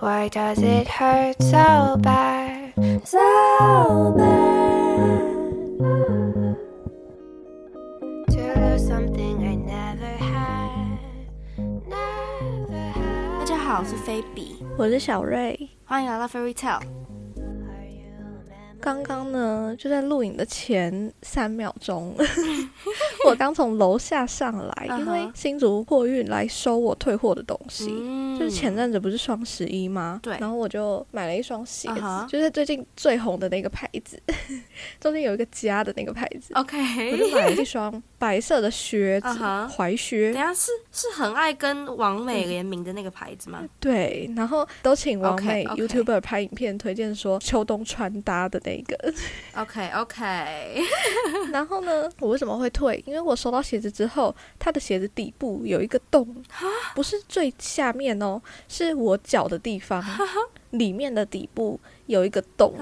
Why does it hurt so bad? So bad. To lose something I never had. Never 大 had. 家好，我是菲比，我是小瑞。欢迎来到 Fairy Tale。 刚刚呢，就在录影的前三秒钟，我刚从楼下上来，因为新竹货运来收我退货的东西。嗯就是前阵子不是双十一吗？对然后我就买了一双鞋子就是最近最红的那个牌子，中间有一个家的那个牌子。OK，我就买了一双白色的靴子踝靴等。下是是很爱跟王美联名的那个牌子吗？对，然后都请王美 YouTuber 拍影片推荐说秋冬穿搭的那个。OK OK，然后呢，我为什么会退？因为我收到鞋子之后，它的鞋子底部有一个洞，不是最下面哦，是我脚的地方，里面的底部有一个洞，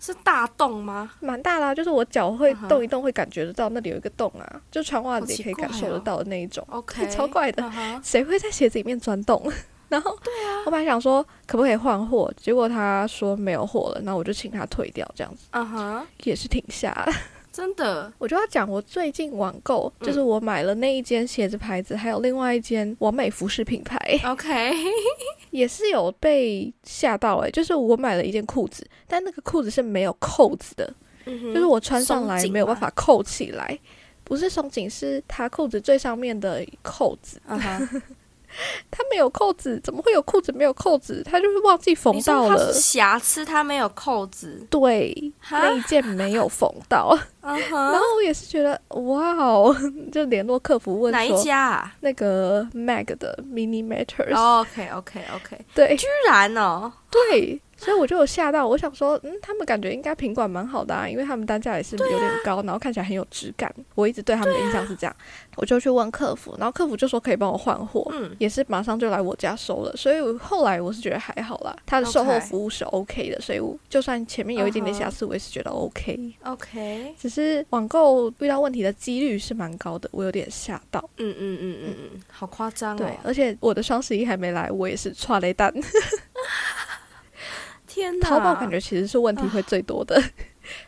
是大洞吗？蛮大啦、就是我脚会动一动，会感觉得到那里有一个洞啊，就穿袜子也可以感受得到的那一种，OK，超怪的。谁会在鞋子里面钻洞？然后，对啊，我本来想说可不可以换货，结果他说没有货了，那我就请他退掉，这样子啊哈，也是挺吓的。真的，我就要讲我最近网购，嗯就是我买了那一间鞋子牌子，还有另外一间完美服饰品牌，OK，也是有被吓到诶、就是我买了一件裤子，但那个裤子是没有扣子的，就就是我穿上来没有办法。扣起来。不是松紧，是它裤子最上面的扣子，它没有扣子，怎么会有裤子没有扣子？他就是忘记缝到了瑕疵，他没有扣子。对，那一件没有缝到。嗯然哼，后我也是觉得，哇哦，就联络客服问哪一，家啊那个 Mag 的 Mini Matters，、？OK OK OK，对居然哦，对，所以我就有吓到，我想说，嗯，他们感觉应该品管蛮好的啊，因为他们单价也是有点高，然后看起来很有质感。我一直对他们的印象是这样，我就去问客服，然后客服就说可以帮我换货，嗯也是马上就来我家收了。所以后来我是觉得还好啦，他的售后服务是 OK 的，所以我就算前面有一点点瑕疵，我也是觉得 OK。OK，只是网购遇到问题的几率是蛮高的，我有点吓到。嗯嗯嗯嗯嗯，好夸张对哦，！而且我的双十一还没来，我也是 踹雷蛋。天哪，淘宝感觉其实是问题会最多的，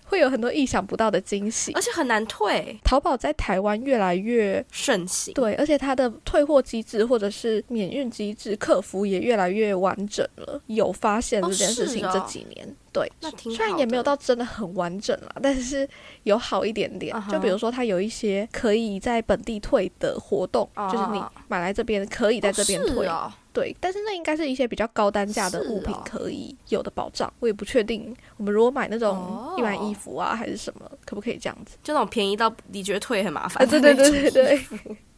会有很多意想不到的惊喜而。且很难退，淘宝在台湾越来越盛行。对，而且它的退货机制或者是免运机制、客服也越来越完整了。有发现哦这件事情，这几年、对。那挺虽然也没有到真的很完整啦，但是有好一点点。就比如说，它有一些可以在本地退的活动，哦就是你买来这边可以在这边退。对，但是那应该是一些比较高单价的物品哦可以有的保障，我也不确定。我们如果买那种哦一般衣服啊，还是什么，可不可以这样子？就那种便宜到你觉得退很麻啊，烦。对对对对对。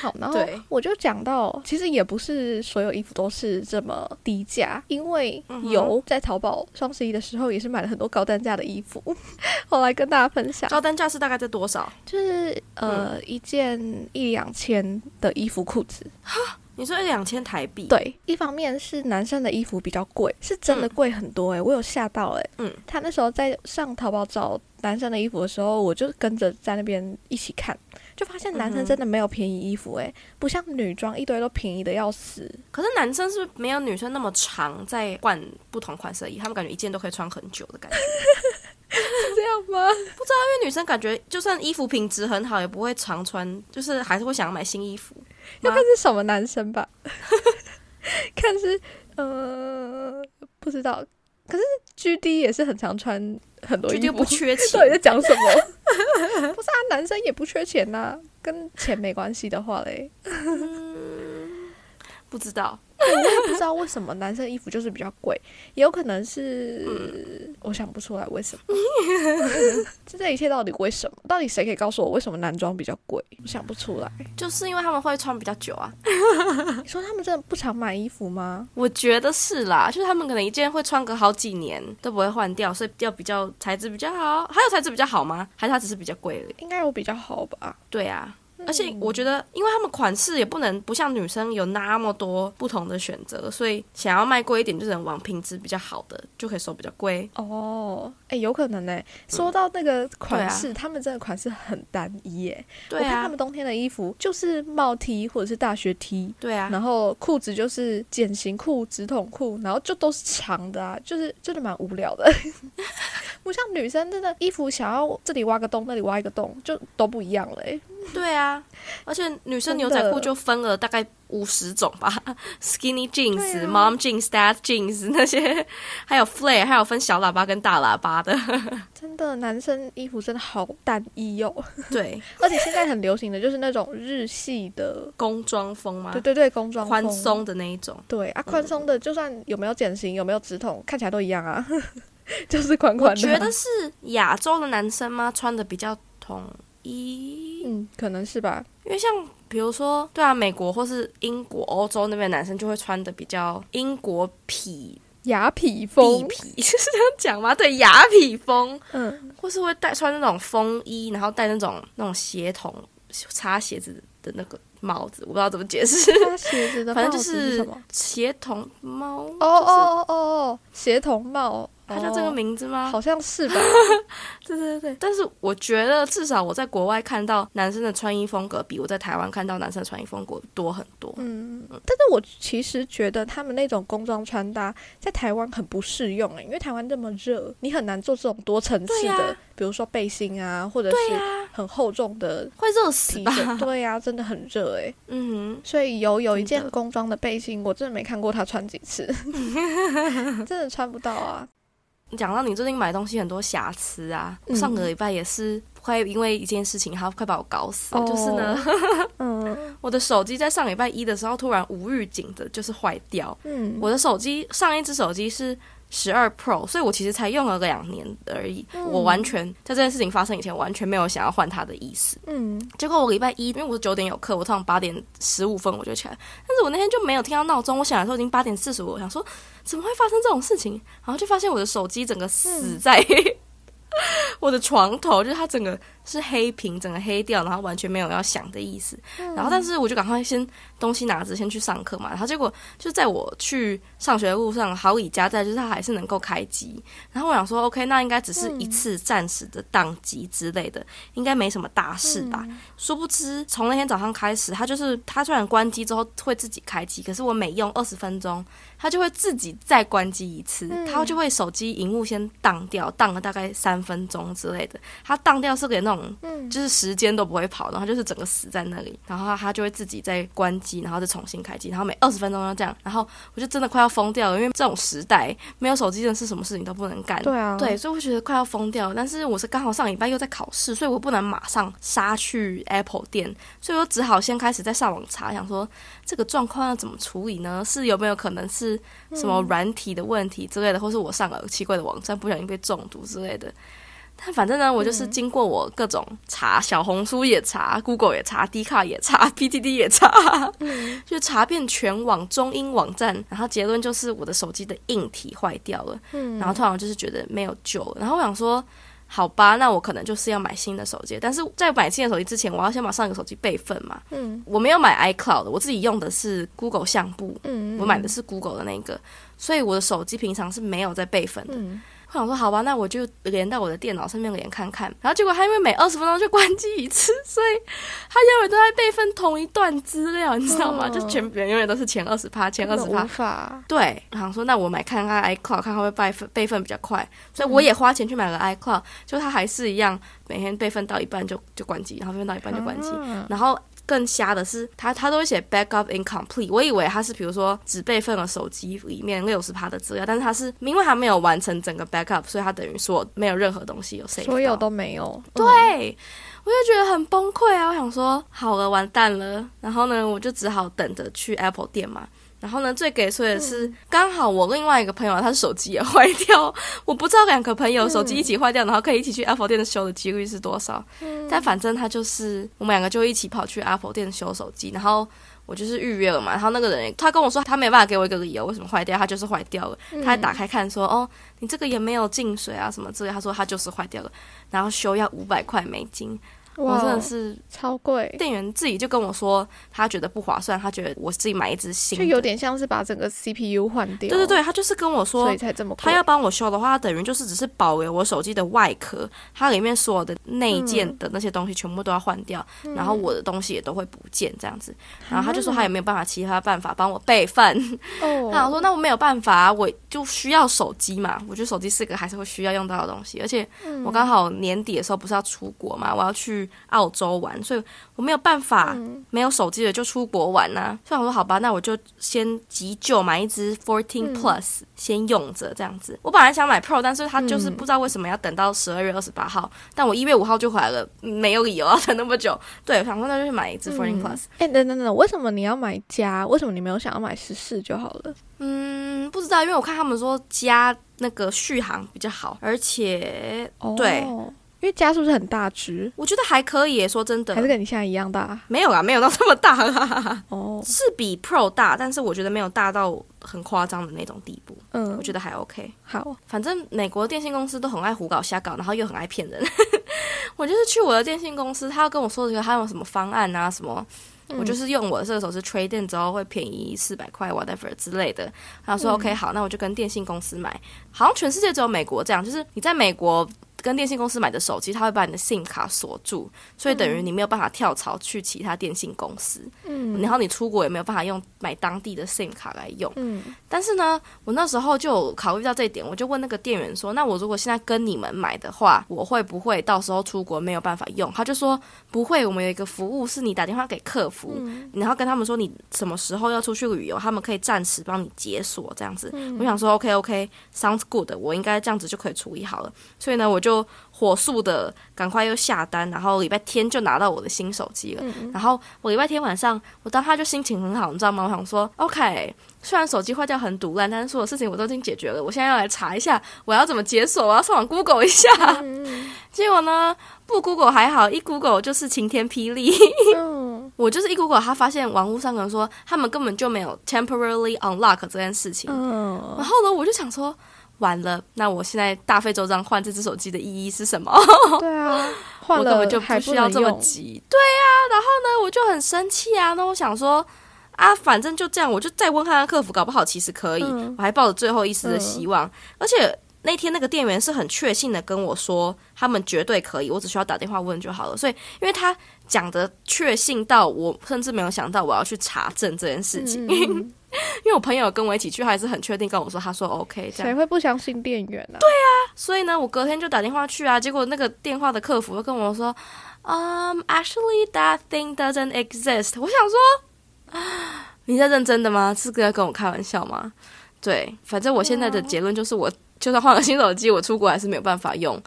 好，然后对。我就讲到，其实也不是所有衣服都是这么低价，因为有在淘宝双十一的时候也是买了很多高单价的衣服，后来跟大家分享，高单价是大概在多少？就是呃、嗯。一件一两千的衣服裤子，你说一两千台币？，对，一方面是男生的衣服比较贵，是真的贵很多诶、我有吓到诶、嗯，他那时候在上淘宝找男生的衣服的时候，我就跟着在那边一起看，就发现男生真的没有便宜衣服诶、不像女装一堆都便宜的要死。可是男生是不是没有女生那么长，在换不同款式的衣，他们感觉一件都可以穿很久的感觉。是 这样吗？不知道因为女生感觉就算衣服品质很好，也不会常穿，就是还是会想要买新衣服。要看是什么男生吧，看是呃不知道，可是 G D 也是很常穿很多衣服，不缺钱 到。底在讲什么？不是啊，男生也不缺钱呐、跟钱没关系的话嘞。不知道，我也不知道为什么男生衣服就是比较贵，也有可能是、嗯我想不出来为什么。就这一切到底为什么？到底谁可以告诉我为什么男装比较贵？我想不出来。就是因为他们会穿比较久啊。你说他们真的不常买衣服吗？我觉得是啦，就是他们可能一件会穿个好几年都不会换掉，所以要比较材质比较好。还有材质比较好吗？还是它只是比较贵？应该有比较好吧。对啊，而且我觉得，因为他们款式也不能不像女生有那么多不同的选择，所以想要卖贵一点，就只能往品质比较好的，就可以收比较贵。哦，哎，有可能呢。说到那个款式，他们真的款式很单一耶。对我看他啊，们冬天的衣服就是帽 T 或者是大学 T，对啊，然后裤子就是茧型裤、直筒裤，然后就都是长的啊，就是真的蛮无聊的。不像女生真的衣服想要这里挖个洞，那里挖一个洞，就都不一样了、欸。对啊，而且女生牛仔裤就分了大概五十种吧，skinny jeans、啊 mom jeans、dad jeans 那些，还有 flare，还有分小喇叭跟大喇叭的。真的，男生衣服真的好单一哦，对，而且现在很流行的就是那种日系的，工装风嘛对？对对，工装风宽。松的那一种。对啊，宽松的，就算有没有剪型，有没有直筒，看起来都一样啊，就是宽宽的。我觉得是亚洲的男生吗？穿的比较统一，嗯，可能是吧。因为像比如说，对啊，美国或是英国、欧洲那边男生就会穿的比较英国痞雅痞风，痞，是这样讲吗？对，雅痞风，嗯，或是会带穿那种风衣，然后戴那种那种鞋筒擦鞋子的那个帽子，我不知道怎么解释，擦鞋子的反正就是是什么？鞋筒帽。哦哦哦哦哦，鞋筒帽，它叫这个哦名字吗？好像是吧？对对对，但是我觉得至少我在国外看到男生的穿衣风格，比我在台湾看到男生的穿衣风格多很多。嗯，但是我其实觉得他们那种工装穿搭在台湾很不适用诶，因为台湾这么热，你很难做这种多层次的，比如说背心啊，或者是、很厚重的会热死吧？对呀、真的很热诶。嗯哼，所以有有一件工装的背心，我真的没看过他穿几次，真的穿不到啊。讲到你最近买东西很多瑕疵啊，嗯上个礼拜也是快因为一件事情，他快把我搞死了。哦就是呢，嗯我的手机在上礼拜一的时候突然无预警的就是坏掉。嗯，我的手机上一只手机是十二 Pro，所以我其实才用了两年而已。嗯我完全在这件事情发生以前，完全没有想要换它的意思。嗯结果我礼拜一，因为我是九点有课，我通常八点十五分我就起来，但是我那天就没有听到闹钟，我醒来的时候已经八点四十五，我想说怎么会发生这种事情？然后就发现我的手机整个死在、我的床头，就是它整个是黑屏，整个黑掉，然后完全没有要响的意思。然后但是我就赶快先东西拿着先去上课嘛，然后结果就在我去上学的路上，好以加在就是它还是能够开机。然后我想说，OK，那应该只是一次暂时的宕机之类的，应该没什么大事吧。殊不知，从那天早上开始，它就是它虽然关机之后会自己开机，可是我每用二十分钟，它就会自己再关机一次，嗯它就会手机荧幕先宕掉，宕了大概三分钟之类的。它当掉是给那种嗯就是时间都不会跑，然后就是整个死在那里，然后它它就会自己再关机，然后再重新开机，然后每二十分钟要这样，然后我就真的快要疯掉了，因为这种时代没有手机真的是什么事情都不能干。对啊，对，所以我觉得快要疯掉了。但是我是刚好上礼拜又在考试，所以我不能马上杀去 Apple 店，所以我只好先开始在上网查，想说这个状况要怎么处理呢？是有没有可能是什么软体的问题之类的，或是我上了奇怪的网站不小心被中毒之类的。但反正呢，我就是经过我各种查，小红书也查，Google 也查，D 卡也查，PTT 也查，嗯就查遍全网中英网站，然后结论就是我的手机的硬体坏掉了。嗯，然后突然就是觉得没有救了，然后我想说，好吧，那我可能就是要买新的手机。但是在买新的手机之前，我要先把上一个手机备份嘛。嗯我没有买 iCloud，我自己用的是 Google 相簿，嗯，我买的是 Google 的那个，所以我的手机平常是没有在备份的。嗯我想说，好吧，那我就连到我的电脑上面连看看。然后结果他因为每二十分钟就关机一次，所以他永远都在备份同一段资料，你知道吗？哦就全永远都是前二十趴，前二十趴。对，我想说那我买看看 iCloud，看看会不会备份备份比较快，所以我也花钱去买了 iCloud，、就它还是一样，每天备份到一半就就关机，然后备份到一半就关机，啊。然后更瞎的是，他他都会写 backup incomplete，我以为他是比如说只备份了手机里面六十趴的资料，但是他是因为他没有完成整个 backup，所以他等于说没有任何东西有 save 所有都没有，对，我就觉得很崩溃啊！我想说，好了，完蛋了。然后呢，我就只好等着去 Apple 店嘛。然后呢，最给衰的是，刚好我另外一个朋友他手机也坏掉，我不知道两个朋友手机一起坏掉，然后可以一起去 Apple 店修的几率是多少。嗯但反正他就是我们两个就一起跑去 Apple 店修手机，然后我就是预约了嘛。然后那个人他跟我说他没办法给我一个理由为什么坏掉，他就是坏掉了。嗯他还打开看说哦，你这个也没有进水啊什么之类，他说他就是坏掉了，然后修要五百块美金。我真的是超贵，店员自己就跟我说，他觉得不划算，他觉得我自己买一只新的，就有点像是把整个 CPU 换掉。对对对，他就是跟我说所以，才这么贵。他要帮我修的话，他等于就是只是保留我手机的外壳，它里面所有的内件的那些东西全部都要换掉，然后我的东西也都会不见这样子。然后他就说他也没有办法其他办法帮我备份，哦，他想说那我没有办法啊，我就需要手机嘛。我觉得手机是个还是会需要用到的东西，而且嗯我刚好年底的时候不是要出国嘛，我要去澳洲玩，所以我没有办法嗯没有手机的就出国玩呐、所以我说好吧，那我就先急救买一只 Fourteen 嗯 Plus、先用着这样子。我本来想买 Pro，但是他就是嗯不知道为什么要等到十二月二十八号，但我一月五号就回来了，没有理由要等那么久。对，我想说那就去买一只 Fourteen Plus。哎、等等等，为什么你要买加？为什么你没有想要买十四就好了？嗯，不知道，因为我看他们说加那个续航比较好，而且哦，对因为加是不是很大只？我觉得还可以耶。说真的还，是跟你现在一样大？没有啊，没有到这么大啦，哦，是比 Pro 大，但是我觉得没有大到很夸张的那种地步，嗯我，觉得还 OK。好，反正美国电信公司都很爱胡搞瞎搞，然后又很爱骗人。我就是去我的电信公司，他要跟我说这个他有什么方案啊，什么。我就是用我的这个手机 trade in 之后会便宜四百块 whatever 之类的，然后说 OK 好，那我就跟电信公司买。好像全世界只有美国这样，就是你在美国跟电信公司买的手机，它会把你的 SIM 卡锁住，所以等于你没有办法跳槽去其他电信公司，嗯然后你出国也没有办法用买当地的 SIM 卡来用。嗯但是呢，我那时候就有考虑到这一点，我就问那个店员说：“那我如果现在跟你们买的话，我会不会到时候出国没有办法用？”他就说：“不会，我们有一个服务是你打电话给客服，嗯然后跟他们说你什么时候要出去旅游，他们可以暂时帮你解锁这样子。嗯我想说：“OK OK，sounds good，我应该这样子就可以处理好了。”所以呢，我就火速的赶快又下单，然后礼拜天就拿到我的新手机了。嗯然后我礼拜天晚上，我当他就心情很好，你知道吗？我想说，OK，虽然手机坏掉很毒烂，但是所有事情我都已经解决了。我现在要来查一下我要怎么解锁，我要上网 Google 一下。嗯结果呢，不 Google 还好，一 Google 就是晴天霹雳。嗯 我就是一 Google，他发现网络上有人说他们根本就没有 temporarily unlock 这件事情。然嗯，后呢，我就想说。完了，那我现在大费周章换这只手机的意义是什么？对啊，换 我根本就不需要这么急。对啊，然后呢，我就很生气啊。那我想说，啊，反正就这样，我就再问看看客服，搞不好其实可以。嗯我还抱着最后一丝的希望，而且。那天那个店员是很确信的跟我说，他们绝对可以，我只需要打电话问就好了。所以，因为他讲的确信到我甚至没有想到我要去查证这件事情，因为我朋友跟我一起去，他还是很确定跟我说，他说 OK 这样谁。会不相信店员啊？对啊，所以呢，我隔天就打电话去啊，结果那个电话的客服就跟我说，嗯、a c t u a l l y that thing doesn't exist。我想说，啊 你在认真的吗？是在跟我开玩笑吗？对，反正我现在的结论就是我，就算换了新手机，我出国还是没有办法用。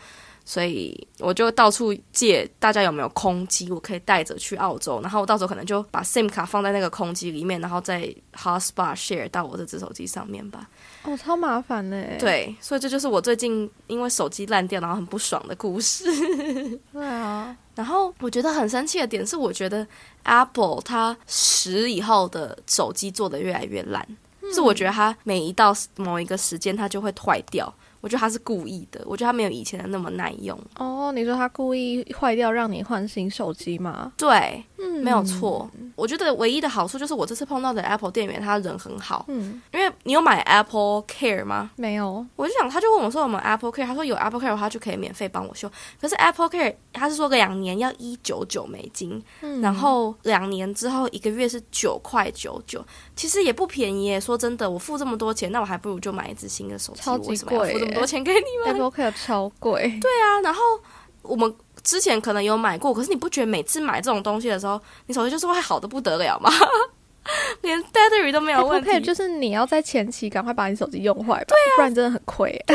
所以我就到处借，大家有没有空机，我可以带着去澳洲，然后我到时候可能就把 SIM 卡放在那个空机里面，然后再 hotspot share 到我这只手机上面吧。哦，超麻烦呢。对，所以这就是我最近因为手机烂掉，然后很不爽的故事。对啊，然后我觉得很生气的点是，我觉得 Apple 它十以后的手机做的越来越烂，是我觉得它每一到某一个时间它就会坏掉。我觉得它是故意的，我觉得它没有以前的那么耐用。哦，你说它故意坏掉让你换新手机吗？对，嗯没有错。我觉得唯一的好处就是我这次碰到的 Apple 店员，他人很好。嗯，因为你有买 Apple Care 吗？没有。我就想，他就问我说有没有 Apple Care，他说有 Apple Care 的话就可以免费帮我修。可是 Apple Care 他是说两年要一九九美金，嗯然后两年之后一个月是九块九九，其实也不便宜耶。说真的，我付这么多钱，那我还不如就买一只新的手机，超级我为什么要付这么多钱给你们？Apple Care 超贵。对啊，然后我们之前可能有买过，可是你不觉得每次买这种东西的时候，你手机就是会好的不得了吗？连 battery 都没有问题就是你要在前期赶快把你手机用坏吧，对啊，不然真的很亏。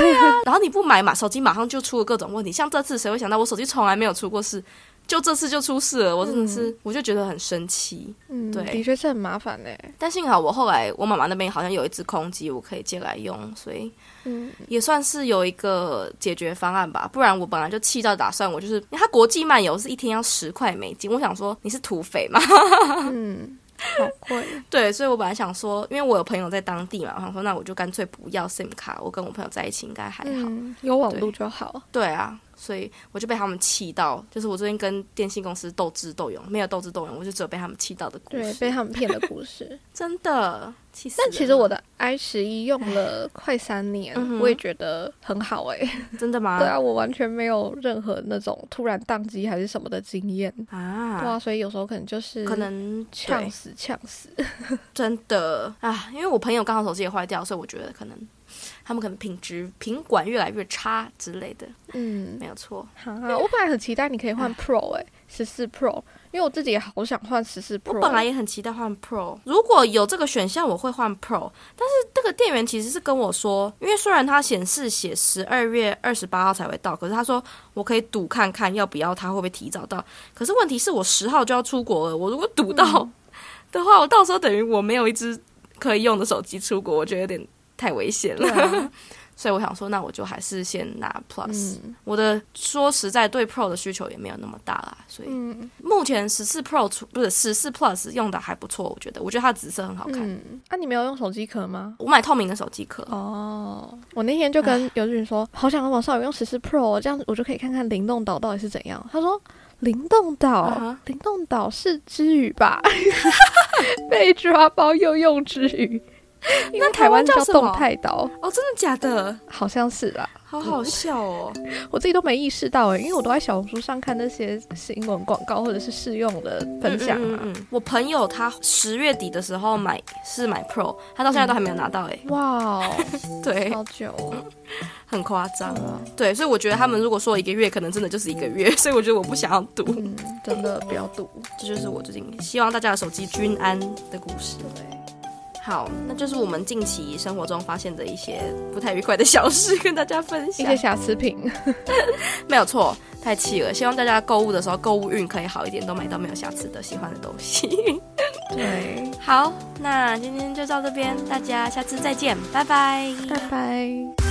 然后你不买嘛，手机马上就出了各种问题。像这次，谁会想到我手机从来没有出过事，就这次就出事了？我真的是，我就觉得很生气。嗯，对的确是很麻烦呢。但幸好我后来我妈妈那边好像有一只空机，我可以借来用，所以嗯，也算是有一个解决方案吧。不然我本来就气到打算，我就是它国际漫游是一天要十块美金，我想说你是土匪吗？嗯，好贵。对，所以我本来想说，因为我有朋友在当地嘛，我想说那我就干脆不要 SIM 卡，我跟我朋友在一起应该还好。嗯，有网络就好。对啊，所以我就被他们气到，就是我最近跟电信公司斗智斗勇，没有斗智斗勇，我就只有被他们气到的故事对，事，被他们骗的故事。真的气死但。其实我的 i 十一用了快三年，嗯我也觉得很好哎、真的吗？对啊，我完全没有任何那种突然宕机还是什么的经验。啊，对啊，所以有时候可能就是可能呛死呛死。真的啊，因为我朋友刚好手机也坏掉，所以我觉得可能他们可能品质品管越来越差之类的，嗯，没有错。哈，我本来很期待你可以换 Pro 哎、十四 Pro，因为我自己也好想换十四 Pro。我本来也很期待换 Pro，如果有这个选项，我会换 Pro。但是这个店员其实是跟我说，因为虽然它显示写十二月二十八号才会到，可是他说我可以赌看看要不要他会不会提早到。可是问题是我十号就要出国了，我如果赌到的话，我到时候等于我没有一只可以用的手机出国，我觉得有点太危险了。啊 所以我想说，那我就还是先拿 Plus。嗯我的说实在对 Pro 的需求也没有那么大啦，所以嗯目前十四 Pro 出不是十四 Plus 用的还不错，我觉得，我觉得它的紫色很好看。嗯，啊，你没有用手机壳吗？我买透明的手机壳，哦，我那天就跟尤俊说，好想往上有用十四 Pro，这样我就可以看看灵动岛到底是怎样。他说。灵动岛啊哈灵动岛是之语吧？被抓包又用之语，因为那台湾叫动态岛，哦，真的假的？好像是啦。好好笑哦！我自己都没意识到诶，因为我都在小红书上看那些新闻广告或者是试用的分享嘛。嗯嗯嗯我朋友他十月底的时候买是买 Pro，他到现在都还没有拿到哎、哇哦，对，好久哦！很夸张啊。对，所以我觉得他们如果说一个月，可能真的就是一个月，所以我觉得我不想要赌。嗯，真的不要赌。这就是我最近希望大家的手机均安的故事。对，好，那就是我们近期生活中发现的一些不太愉快的小事，跟大家分享一些。瑕疵品。没有错，太气了。希望大家购物的时候购物运可以好一点，都买到没有瑕疵的喜欢的东西。对，好，那今天就到这边，大家下次再见，拜拜。拜拜。